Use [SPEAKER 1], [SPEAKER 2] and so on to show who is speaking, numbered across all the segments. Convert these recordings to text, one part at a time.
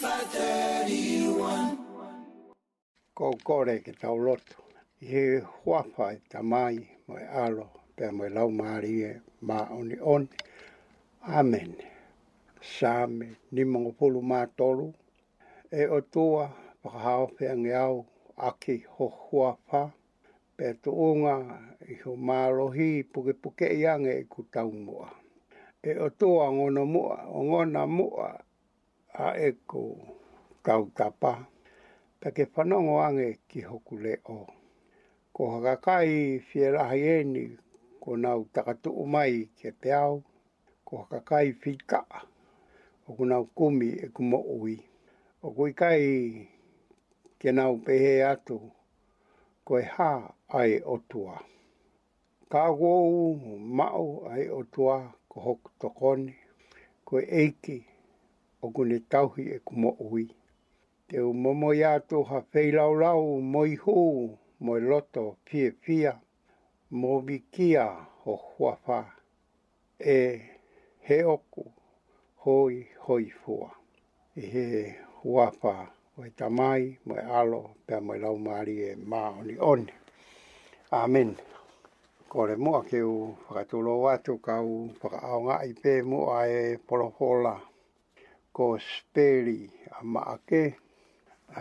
[SPEAKER 1] 531 Ko kore ke tau loto. He huapa e tamai mo e alo pe mo e lau maari e ma oni on. Amen. Sāme ni mongo pulu mā tolu. E o tua pakahao pe ange au aki ho huapa. Pe tu unga i ho mālohi puke puke iange i ku tau mua. E o tua ngono mua, o ngona mua a e ko kautapa, pe ke whanongo ange ki hoku le o. Ko hakakai whierahi e ni ko nau takatu umai ke te au, ko hakakai whikaa o ku nau kumi e ku ui. O ku kai ke nau pehe atu ko e ha ai o tua. Ka wou mau ai o tua ko hoku tokone, ko e eiki o kune tauhi e kumo ui. Te u momo i ato ha whei lau lau moi hu, moi loto, fie pia, mo kia ho huawha, e he oku hoi hoi fua. E he huawha oi tamai, moi alo, pia moi lau maari e maoni oni. Amen. Kore mua ke u whakatulo watu ka u whakaonga i pē mua e polofola ko speri a maake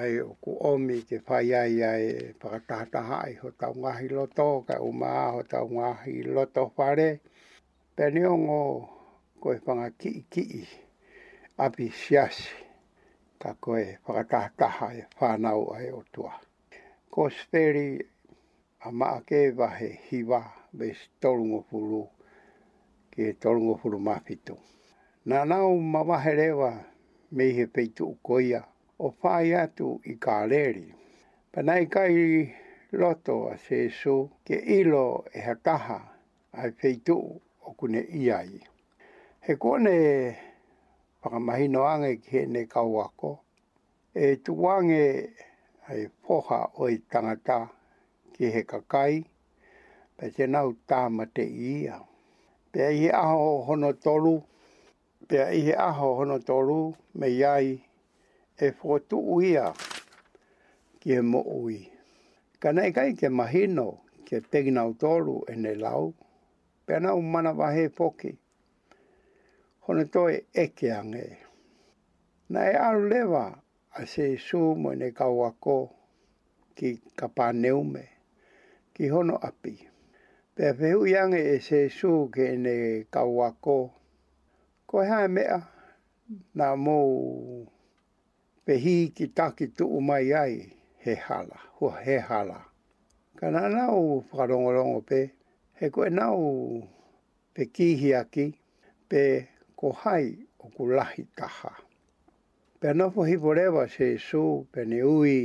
[SPEAKER 1] ai o ku omi ke fai ai ai pakatata hai ho tau ngahi loto ka uma ho tau ngahi loto pare pene o ngō ko e whanga ki ki i api siasi ka ko e pakatata hai whanau ai o tua ko speri a maake vahe hiwa ves tolungo ke tolungo pulu Nā nāu mawahe rewa me he peitu ukoia o whai atu i kā reri. Panai kai loto a se ke ilo e hakaha ai peitu o kune iai. He kone whakamahino ange ki he ne kauako e tuange ai poha o i tangata ki he kakai pe te nau tāmate ia. Pe i aho hono tolu pea ihe aho hono tolu me iai e fotu uia ki e mo ui. Ka nei kai ke mahino ke teginau tolu e ne lau, pea na umana wahe poki. Hono toi eke ange. Na e alu lewa a se su mo ne kauako ki kapaneume ki hono api. Pea pehu iange e se su ke ne kauako ki ko e ha mea na mo pehi ki taki tu umai ai he hala ho he hala kana na o parongo longo pe he ko na o pe ki hi aki pe ko hai o ku lahi taha pe na fo hi voreva se su pe ne ui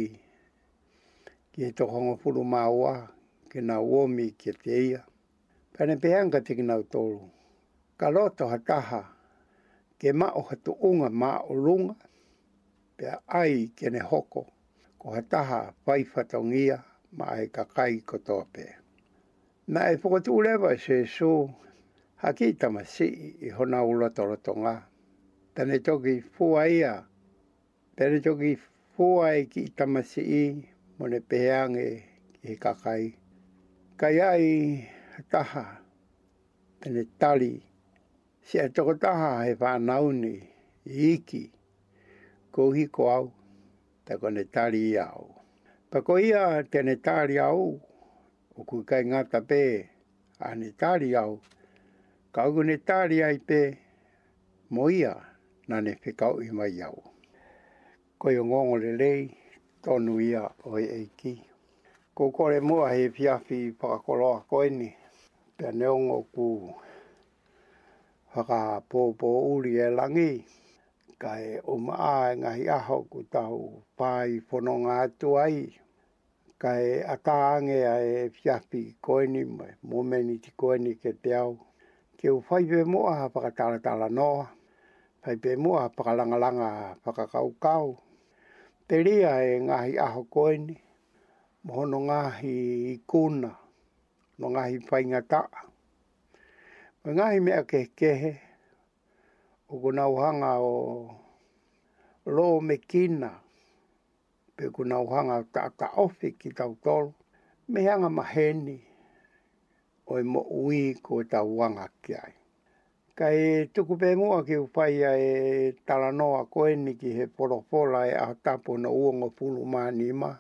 [SPEAKER 1] ki e to hongo fulu maua ki na mi ki e te ia pe ne pe anga te ki na utolu ka loto ha taha ke mao ha tuunga maa o runga, pe ai kene hoko, ko ha taha waifatongia maa e kakai kotoa pē. Nā e pukatu ulewa se su, haki tama si i hona ula toro tonga. Tane toki fua ia, tane toki fua e ki i tama si i, mone peheange ki kakai. Kai ai taha, tane tali, Si e toko taha he whanauni, iki, kuhi ko au, ta kone tari iau. Pa ko ia tene tari au, o kui kai ngata pē, a ne tari au, ka ugu ne tari ai pē, mo ia, na ne whikau i mai au. Koi o ngongo le lei, tonu ia o e eiki. Ko kore mua he fiafi whakakoloa koini, pia neongo ku whaka pōpō uri e langi. Ka e umaa e ngahi aho ku tau pai whanonga atu ai. Ka e atāange a e fiapi koeni mai, mōmeni ti koeni ke te au. Ke u whaipe mua ha whakatala noa. Whaipe mua ha whakalangalanga ha whakakaukau. Te ria e ngahi aho koeni. Mohono ngahi i kuna. No ngahi whaingataa. Oi ngahi mea ke kehe, o kuna uhanga o lo me kina, pe kuna uhanga o ta ta ofi ki tau tolo, me hanga maheni, o i mo ui ko e tau wanga ki ai. Kai tuku pe mua ki upaia e talanoa koeni ki he porofola e atapo na uongo pulu maani ma,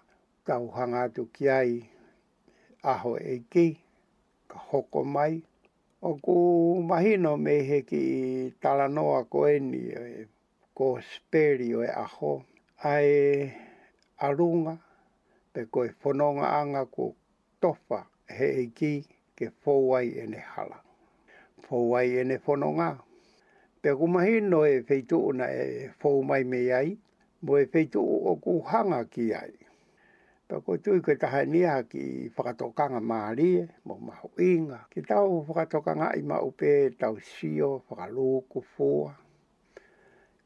[SPEAKER 1] tau hanga atu ki ai, aho e ki, ka hoko mai, o ku mahino me he ki talanoa ko eni e, ko speri o e aho ai arunga pe ko e fononga anga ko tofa he e ki ke fowai e ne hala fowai e ne fononga pe ko mahino e feitu na e fowai me ai mo e feitu o ku hanga ki ai Pako tui koe taha niha ki whakatokanga maharie, mo maho inga. Ki tau whakatokanga i maupe, tau sio, whakaloko fua.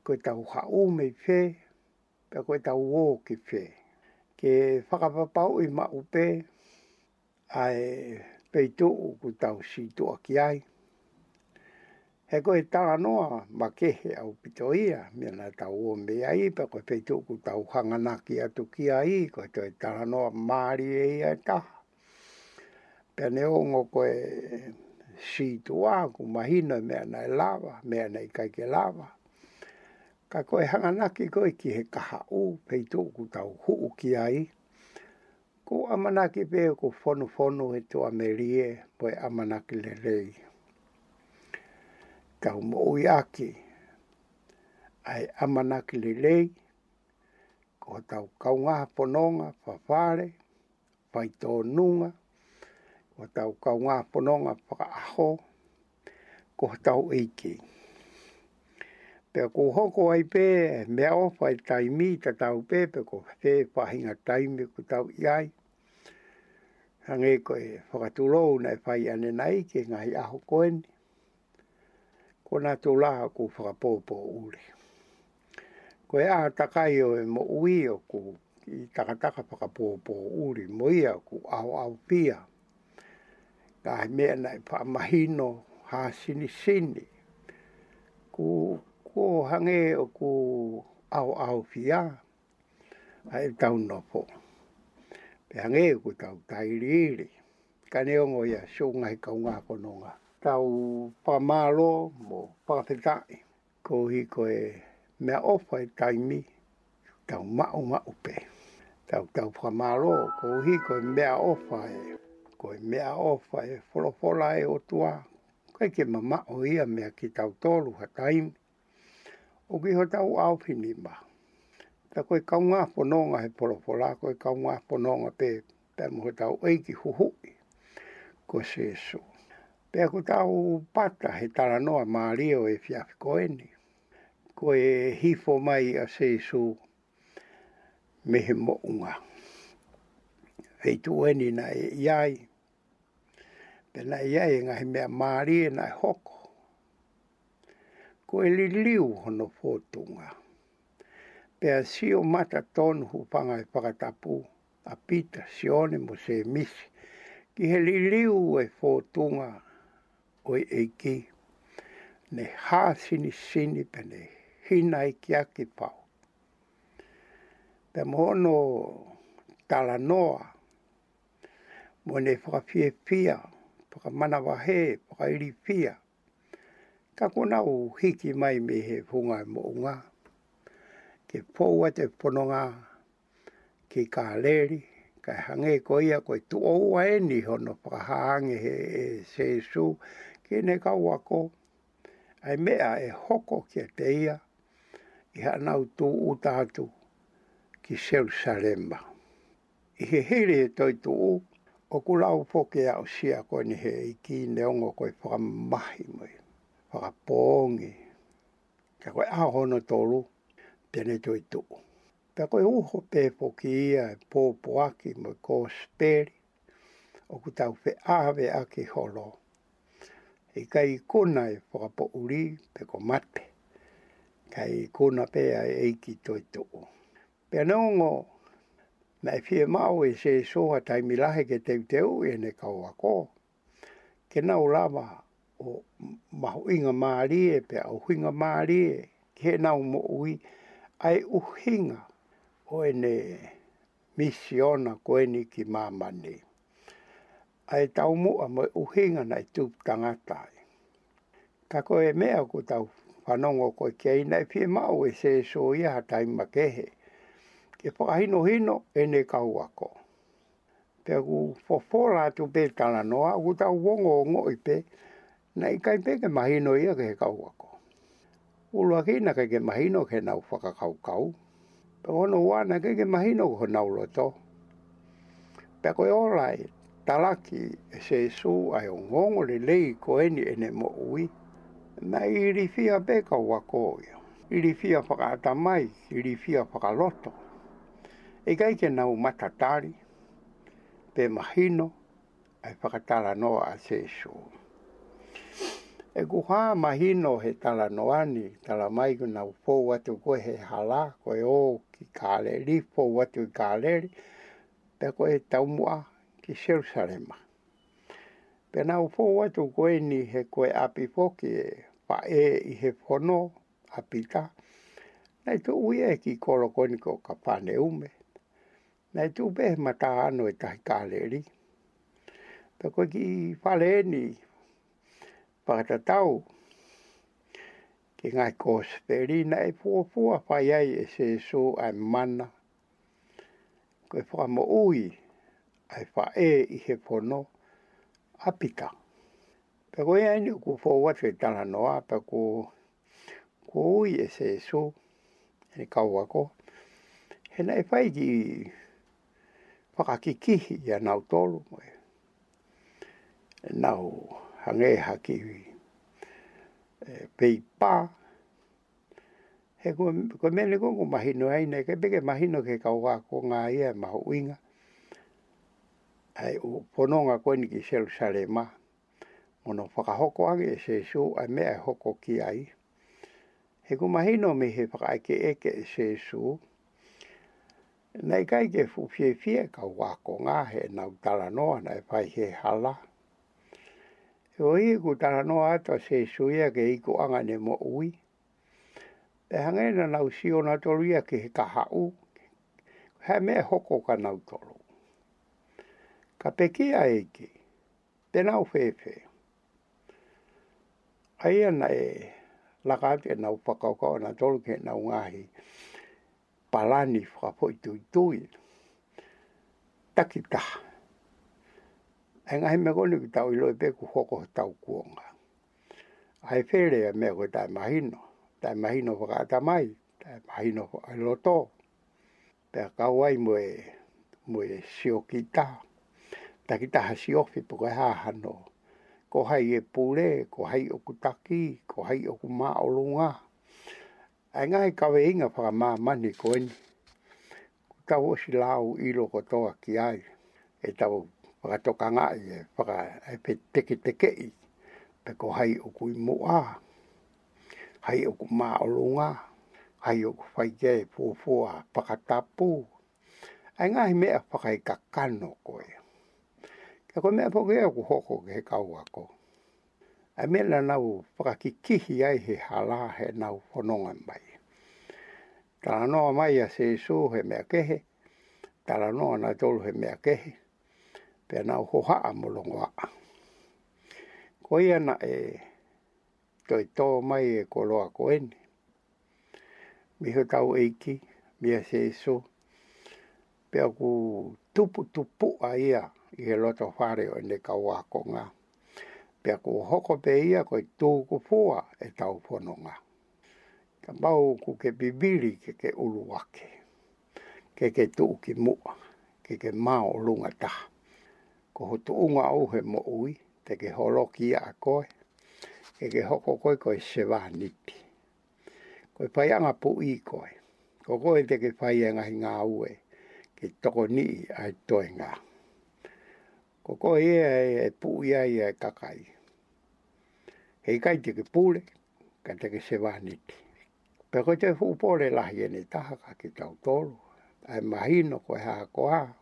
[SPEAKER 1] Koe tau hau mei fe, pe koe tau o ki fe. Ke whakapapau i maupe, ai peitu ku tau si tua ki ai he koe tala noa ma kehe au pito ia, mea na tau o mea i, pa koe pei tuku tau hangana ki atu ki a i, koe toi tala noa maari e ia e ta. Pea ne ongo koe si tua, ku mahino mea na e lava, mea na kai ke lava. Ka koe hangana ki koe ki he kaha u, pei tuku tau huu ki a i. Ku amana ki pe ku fonu fonu he tua me rie, poe amana le rei kau mo ui ake. Ai amanaki le lei, ko tau kaungaha pononga whawhare, whai tō nunga, ko tau kaungaha pononga whaka aho, ko tau eike. Pea ko hoko ai pē, mea o whai taimi ta tau pē, pe ko whē whahinga taimi ko tau iai. Hangei ko e whakatulou nei whai ane nei ke ngai aho koeni ko nā tō lā ko whakapōpō ure. Ko e ātakai o e mo ui o ko i takataka whakapōpō ure, mo ia ko au au pia. Ka he mea nai pā mahino ha sini sini. Ko, ko hange o ko au au pia, a e tau nopo. Pe hange o ko tau tairiri. Ka neongo ia, sō ngai kaunga kononga tau pamalo mo pakatetai. Ko hiko e mea ofa e taimi, tau mao mao pe. Tau tau pamalo, ko hiko e mea ofa e, ko mea ofa e folofola e o tua. Kai ke mamao ia mea ki tau tolu ha taimi. O ki ho tau au fini ma. Ta koe kau kaunga pononga he polopola, koe kau kaunga pononga pe, pe mo he tau eiki huhui. Ko se Pea ko tau pata he tala noa maa e fiafi ko ene. Ko e hifo mai a se su mehe mo'unga. Hei tu eni na e iai. Pe na e iai nga he mea maa rio na e hoko. Ko e li liu hono fotunga. Pea si o mata tonu panga e whakatapu. A pita si one se misi. Ki he li liu e fotunga o e ki. Ne hā sini sini pe ne hina i kia ki pau. Pe mōno tala noa, mō ne whakawhie pia, whaka mana wahe, whaka iri pia. Ka kona u hiki mai me he hunga mo unga. Ke pōua te pononga ke ka ka hange ko ia ko tu o ai e ni hono pa hange he se su ki ne ka wa ko ai me a e hoko ki te ia i ha na tu u ta tu ki sel salemba i he hele to tu o ku lau po ke a o sia ko ni he i ki ne ongo ko i pa mahi moi pa pongi ka ko a hono tolu tene to tu Pea koe uho pe po ki ia e pōpō aki mo kō speri, o ku tau pe ave aki holo. I kai i kona e whakapo uri pe ko mate, kai i kona e pe a e toi tō. Pea nōngo, na e fie mau e se soha tai milahe ke teu teu e ne kau a kō. Ke nau lava o maho inga maari pe au hinga maari e, ke nau mo ui, ai uhinga o ene misiona ko ene ki mamane. Ai tau mua mo uhinga nei tū tangata. Ka koe e mea ko tau whanongo koe e kia inai pie mau e se so ia hatai makehe. Ke whakahino hino ene kauako. Pea ku fofola tu pētana noa, ku tau wongo o ngoi pe, na i kai pe ke mahino ia ke he kauako. Ulua kina ke ke mahino ke nau whakakaukau. kau pe ono wana ke ke mahino ko na ulo to pe ko olai talaki e se su ai un ngongo le lei ko eni ene mo ui na iri fia pe ka yo ia iri fia paka atamai iri fia paka loto e kai ke na umatatari pe mahino ai la no a se su e kuha mahino he tala noani, tala mai kuna ufou atu koe he hala, koe o ki kāle li, pō watu i kāle li, pē ko e taumua ki Sherusalema. Pena nā u pō watu koe ni he koe api pōki e pā e i he pono api tā, nai tō ui e ki kolo koe ni ko ka pāne ume, nai tō pē he mata anu e tahi kāle li. Pē ki pāle e ni, pā tatau, ki ngā kōsperina e pōpua pai ai e se so ai mana. Ko e whaamo ui ai wha e i he pono apika. Pe ko e aini ku pō watu e tana noa, pe ko ko ui e se so, e ni kaua ko. He na e whai ki whakakikihi i anau tolu. E nau hangeha kiwi. E Eh, pei pā. He ko mene ko ko mahino ai nei, ke peke mahino ke kauha ko ngā ia e maho inga. Ai o pononga ko ni ki selu sare ma. Mono whakahoko ake e se su, ai me ai e hoko ki ai. He ko mahino me he whakaike eke e se e su. Nei kai ke fufie fie kauha ko ngā he nau talanoa nei pai he hala. Ko i ku tana no ata se suia ke i ku anga ne mo ui. E hange na nau si o na tolu ia ke he kaha u. He me hoko ka nau tolu. Ka peki a eke. Te nau fefe. Ai ana e laka ati e nau pakauka o na tolu ke nau ngahi. Palani whakapoi tui tui. Takitaha ai ngai me ko ni tau lo pe ku hoko tau kuonga ai fere me ko ta mahino ta mahino ko ta mai ta mahino ko ai lo to pe ka wai mo e mo e sio kita ta kita ha sio fi po ka e ha hano ko hai e pure ko hai o ku taki ko hai o ku ma o lunga ai ngai ka ve inga pa ma mani ko ni ta wo shi lau i lo ko to ki ai e tau whakatoka ngai e whaka e pe teke teke i pe ko hai o kui moa, hai o kui maa hai o kui whaike e pōpua whakatapu. Ai ngai mea whakai ka kano koe. Ka koe mea pōke e kui hoko ke he kaua ko. Ai mea na nau whakakikihi ai he hala he nau whanonga mai. Tala noa mai a se su he mea kehe, tala noa na tolu he mea kehe, pe na ho ha amolongo ko ia na e toi to mai e ko loa ko en mi ho tau e mi a se so pe ku tupu tupu a ia i he loto whare o ne ka wā ko ngā. Pea ko hoko pe ia ko i tū ku pua e tau pono ngā. Ka mau ku ke bibiri ke ke uluake, ke ke tū ki mua, ke ke mao lunga taha ko ho tu unga au mo ui, te ke holo ki a koe, ke ke hoko koe koe se waha nipi. Koe pai anga pu i koe, ko koe te ke pai anga e hinga aue, ke toko ni ai toi ngā. Ko koe ia e, e pu i ai e kakai. Hei kai te ke pule, ka te ke se waha nipi. Pe koe te hupore lahi ene taha ka ki tau tolu, ai mahino koe haa koe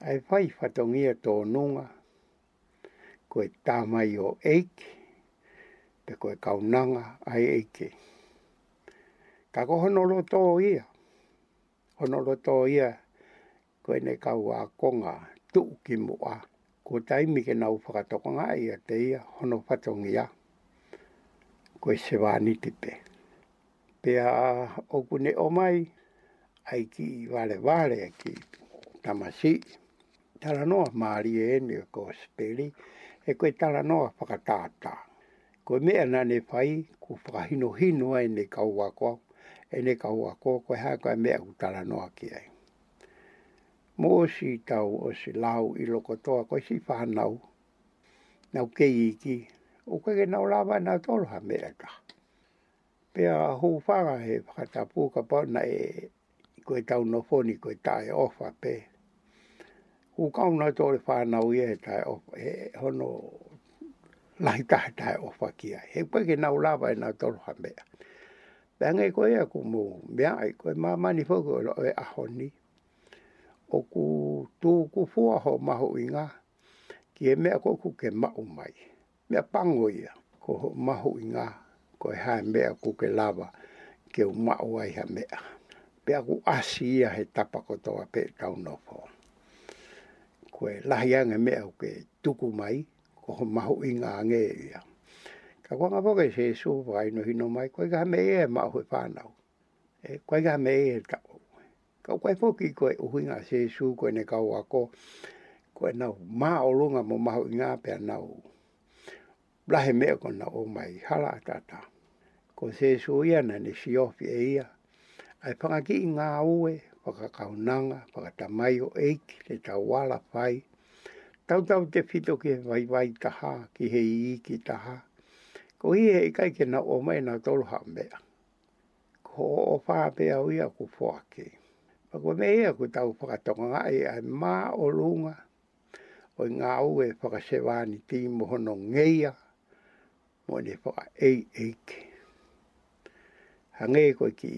[SPEAKER 1] ai fai fatongia tō nunga, koe tāmai o eike, te koe kaunanga ai eike. Ka ko honolo tō ia, honolo tō ia, koe ne kau a konga tuu ki mua, ko taimi ke nau whakatokonga ia te ia hono fatongia, koe se wāni te a okune o mai, ai ki wale wale ki tamasi. Tamasi talanoa maari e ene e ko speli, e koe talanoa whakatata. Koe mea nane whai, ku whakahino hino e ne kaua koa, e ne kaua koa, koe hae koe mea ku talanoa ki ai. Mō si tau o si lau i loko toa, koe si whanau, nau kei iki, o koe ke nau lawa na toroha mea ka. Pea hu whanga he whakatapu ka pao na e koe tau no fōni koe tae ofa pe, ku kauna to le fana u ye tai o e hono lai ta tai o fa kia he pa ke na ula ba e na to ha me ba nge ko ya ku mu me ai ko ma ma ni fo ko e a honi o ku tu ku fo ho ma ho inga ki me ko ku ke ma u mai me pango ya ko ma ho inga ko ha me ku ke lava ke u ma u ai ha me pe aku asia he pa ko to pe tau no fo koe lahianga mea o ke tuku mai, ko ho maho inga ange ia. Ka kwanga poke se su vai no hino mai, koe ga mei e maho e pānau. E, koe ga mei e tako. Ka koe poki koe uhinga se su koe ne kau ko koe na maa o lunga mo maho inga pia nau. Lahe mea kona o mai hala tata. Ko se su iana ne si ofi e ia. Ai pangaki inga ue, whakakaunanga, whakatamai o eiki, le tawala whai. Tau tau te whito ke he vai vai taha, ki he i ki taha. Ko hi he kai ke na o mai na tolu hambea. Ko o whaapea ui aku whuake. Pako me ea ku tau whakatonga ngai ai mā o lunga. O i ngā ue whakasewani ti mohono ngeia. Mo ne whaka ei eike. Hangei koe ki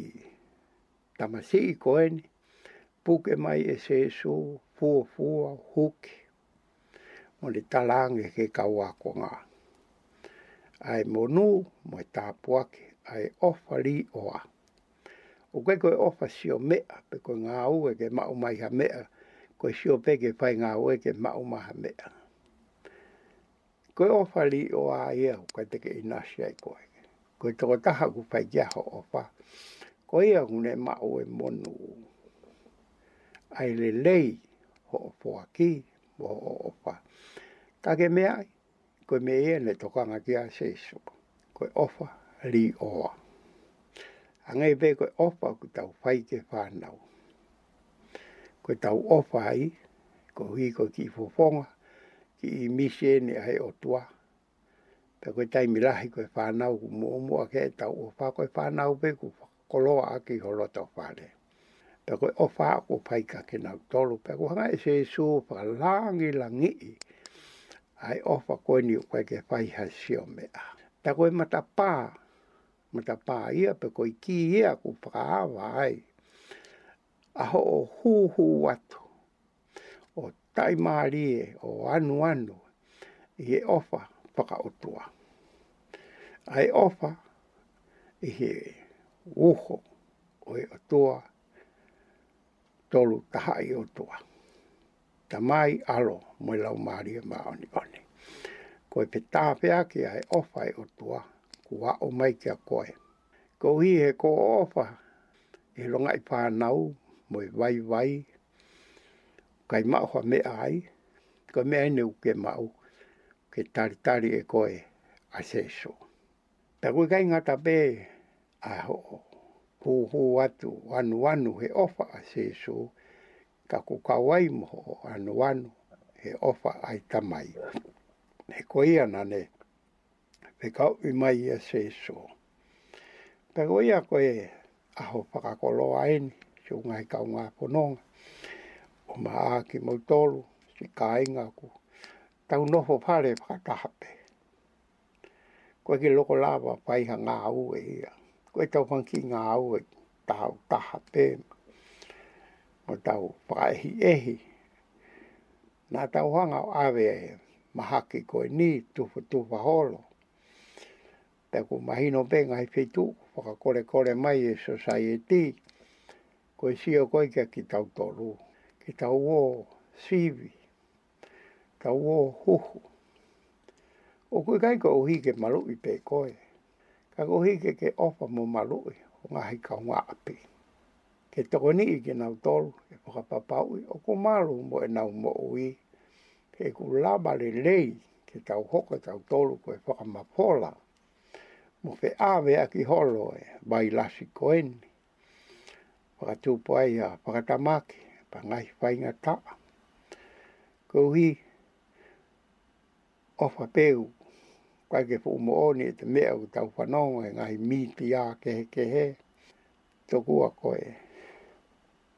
[SPEAKER 1] tamasi i koeni puke mai e se so fua fua huke. Mo le talange ke kaua ko ngā. Ai monu mo e tāpuake ai ofa li oa. O koe koe ofa sio mea pe koe ngā ue ke mao mai ha mea. Koe sio pe ke pai ngā ue ke mao mai ha mea. Koe ofa li oa ia o koe teke inasi ai koe. Koe toko taha ku pai whai jaha ofa. Koe ia hune mao e monu ai le lei ho po aki mo opa ta ke me ko me e le toka nga kia se so ko ofa li oa anga i be ko ofa ko tau fai ke fa nau ko tau ofa ai ko hi ko ki fo fonga ki i mise ni ai o tua pe ko tai mi lahi ko fa nau mo mo ke tau ofa ko fa nau be ku koloa aki holo tau fa pe ko o fa ko pai ka ke na tolo pe ko hanga e se su pa langi langi ai o fa ko ni koe ke pai ha si o me a pe koe mata pa mata pa ia pe ko ki ia ku pa vai a ho hu hu watu o tai mari e, o anu anu ye ofa paka otua ai ofa ihe uho oi otua tolu taha i otua. Ta mai alo mo lau maari e oni oni. Koe pe taha ki ai ofa i e otua, ku wa o mai kia koe. Ko hi he ko ofa, e longa i pānau, mo i vai vai, kai mao hoa mea ai, ko mea ene uke mao, ke tari tari e koe a so. Pe kui kai ngata pe, a ho'o hu hu atu wan wan he ofa a so ka ku kawai mo anu wan he ofa ai tamai he ko ia nane pe ka i mai a so pe ko ia ko e a ho pa ka kolo ain chu ngai ka nga ko no o ma ki mo tolu si ka inga ku ta no ho pare pa ka ta pe ko ki lo ko la pa pai ha nga u e ia koe tau whanki ngā au e tau taha pēma. Mo tau whaehi ehi. Nā tau hanga o awe e mahaki koe ni tufa tufa holo. Te ku mahino pē ngai whetu, whakakore kore kore mai e society. Koe sio koe kia ki tau toru. Ki tau o sivi. Tau o huhu. O kui kai ko uhi ke malu i pē koe. E, ka ko hike ke ofa mo malui o ngā hika o ngā api. Ke toko ni ike nau tolu e poka papaui o ko malu mo e nau mo ui. Ke ku laba lei ke tau hoko tau tolu ko e poka pola. Mo fe ave a ki holo e vai lasi koeni. Paka tupo ai a paka tamake, pa ngai whainga taa. Ko ofa peu kai ke fu mo oni te me au tau pano e ngai mi te ia ke ke he to kua koe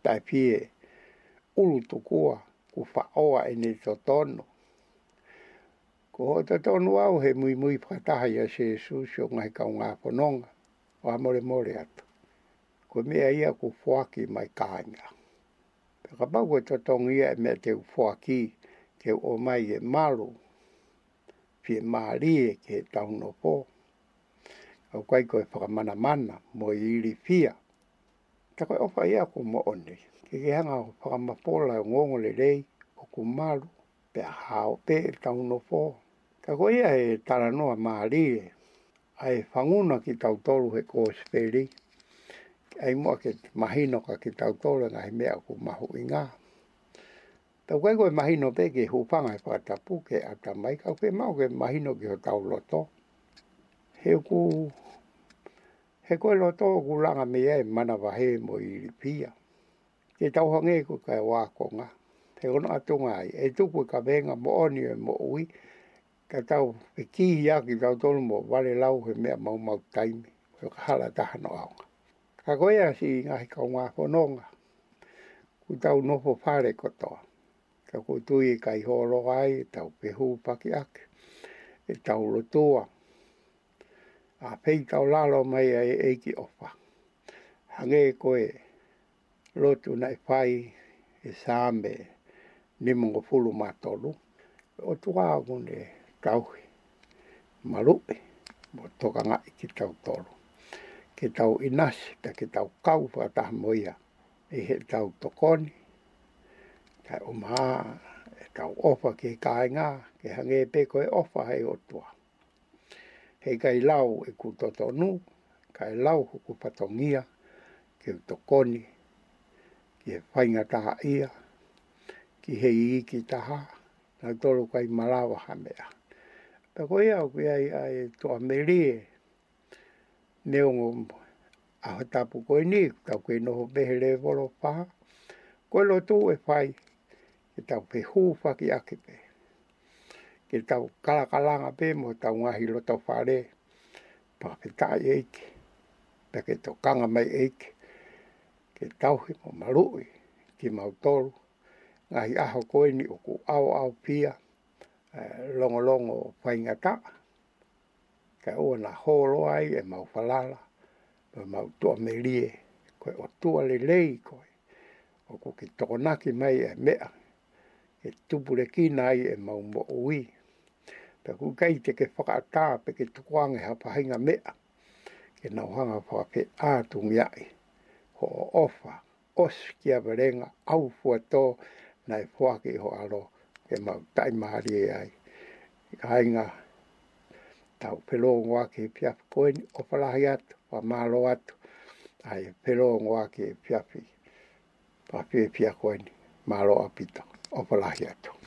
[SPEAKER 1] tai pie ulu to kua ku fa oa e ni to tono ko ho te tono au he mui mui pataha ia se su sio ngai kau ngā pononga o a more more atu ko mea ia ku fuaki mai kāinga pe ka pau e to tongi ia e me te u fuaki ke o mai e maru fie maari e ke tauno pō. o kai koe whakamana mana mana mo iri fia. Ta ko ofa ia ko mo onde. Ke ke hanga o whakamapola o e ngongo le le o ku maru pe hao pe e tau tauno pō. Ta koe ia e taranoa maari e. Ai whanguna ki tau tolu he ko speri. Ai mo ke mahino ka ki tau tolu na he mea ku mahu i Ta koe koe mahino pe ke hupanga e whakatapu ke ata mai kau pe mau ke no ke tau loto. He ku... He koe loto ku langa me e mana wahe mo i pia. Ke tau hange ku kai wakonga. Te ono atunga ai. E tuku e ka venga mo oni e mo ui. Ka tau pe kihi a ki tau tolu mo vale lau he mea mau mau taimi. Ke kahala tahano aonga. Ka koea si ngahi kaunga fononga. Ku tau nopo pare kotoa ka ko tui e kai horo ai, e tau pehu paki ake, e tau lotoa. A pei tau lalo mai a e eiki opa. Hange e koe, lotu na e pai e sāme ni mongo fulu mātolu. O tu tuka agone tauhi, marupe, mo toka ngā i ki tau tolu. Ke tau inas, ta ke tau kau whakatahamoia, e he tau tokoni, kai o maa, e kau ofa ke kai ngā, ke hange e peko e ofa hei o tua. Hei kai lau e ku toto nu, kai lau huku patongia, ke utokoni, ke whainga taha ia, ki hei iki taha, na tolu kai marawa hamea. Ta koe au ki ai ai tua merie, neongo ahatapu koe ni, tau koe noho behele volo paha, koe lo tu e whai, e tau pe hufa ki ake pe. Ke tau kalakalanga pe mo tau ngahi lo tau whare, pa ke tai eike, pe ke tau kanga mai eike, ke tau he mo marui ki mautoru, ngahi aho koeni o ku au au pia, eh, longo longo whaingata, ka ua na hōroai e mau whalala, pa mau tua me lie, koe o tua le lei koe, Oku ku ki tokonaki mai e mea, e tupu le kina ai e mau ui. Pe ku kei te ke whakata pe ke tukuang e hapahinga mea, ke nauhanga whaka pe ātungi ai, ho ofa, os kia verenga au fua tō, nai whaki ho alo, ke mau taimahari e ai. Hainga, tau pelo ngoa ke piapi koeni o palahi atu, wa malo atu, ai pelo ngoa ke piapi, papi e piakoeni, malo apitao. o por la hierba.